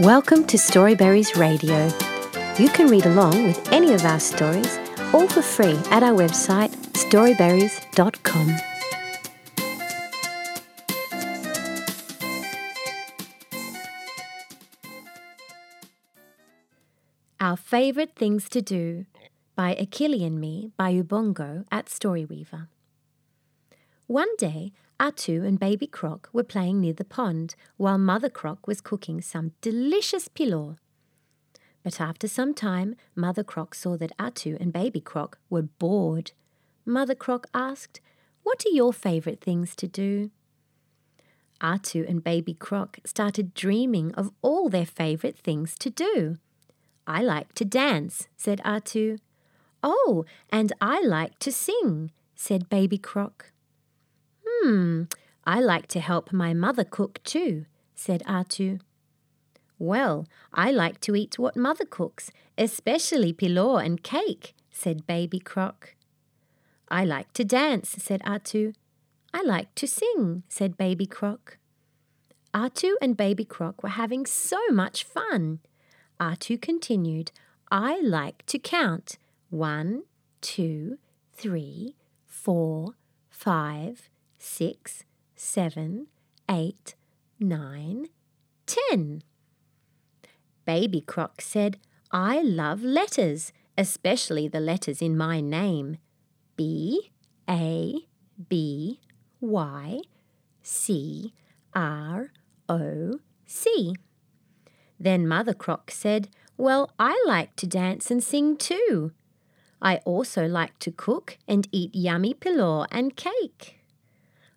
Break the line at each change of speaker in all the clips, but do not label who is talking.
Welcome to Storyberries Radio. You can read along with any of our stories, all for free at our website storyberries.com. Our Favourite Things to Do by Akili and Me by Ubongo at Storyweaver. One day, Atu and Baby Croc were playing near the pond while Mother Croc was cooking some delicious pilau. But after some time, Mother Croc saw that Atu and Baby Croc were bored. Mother Croc asked, What are your favourite things to do? Atu and Baby Croc started dreaming of all their favourite things to do. I like to dance, said Atu. Oh, and I like to sing, said Baby Croc. Hmm, I like to help my mother cook too, said Atu. Well, I like to eat what mother cooks, especially pilau and cake, said Baby Croc. I like to dance, said Atu. I like to sing, said Baby Croc. Atu and Baby Croc were having so much fun. Atu continued, I like to count. One, two, three, four, five, six, seven, eight, nine, ten. Baby Croc said, I love letters, especially the letters in my name. B, A, B, Y, C, R, O, C. Then Mother Croc said, Well, I like to dance and sing too. I also like to cook and eat yummy pilau and cake.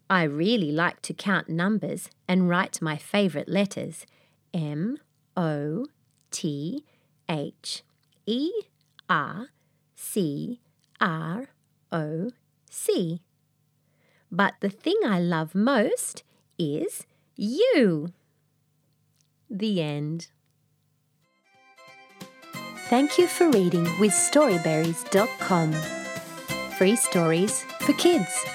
I really like to count numbers and write my favourite letters M, O, T, H, E, R, C, R, O, C. But the thing I love most is you. The end. Thank you for reading with Storyberries.com. Free stories for kids.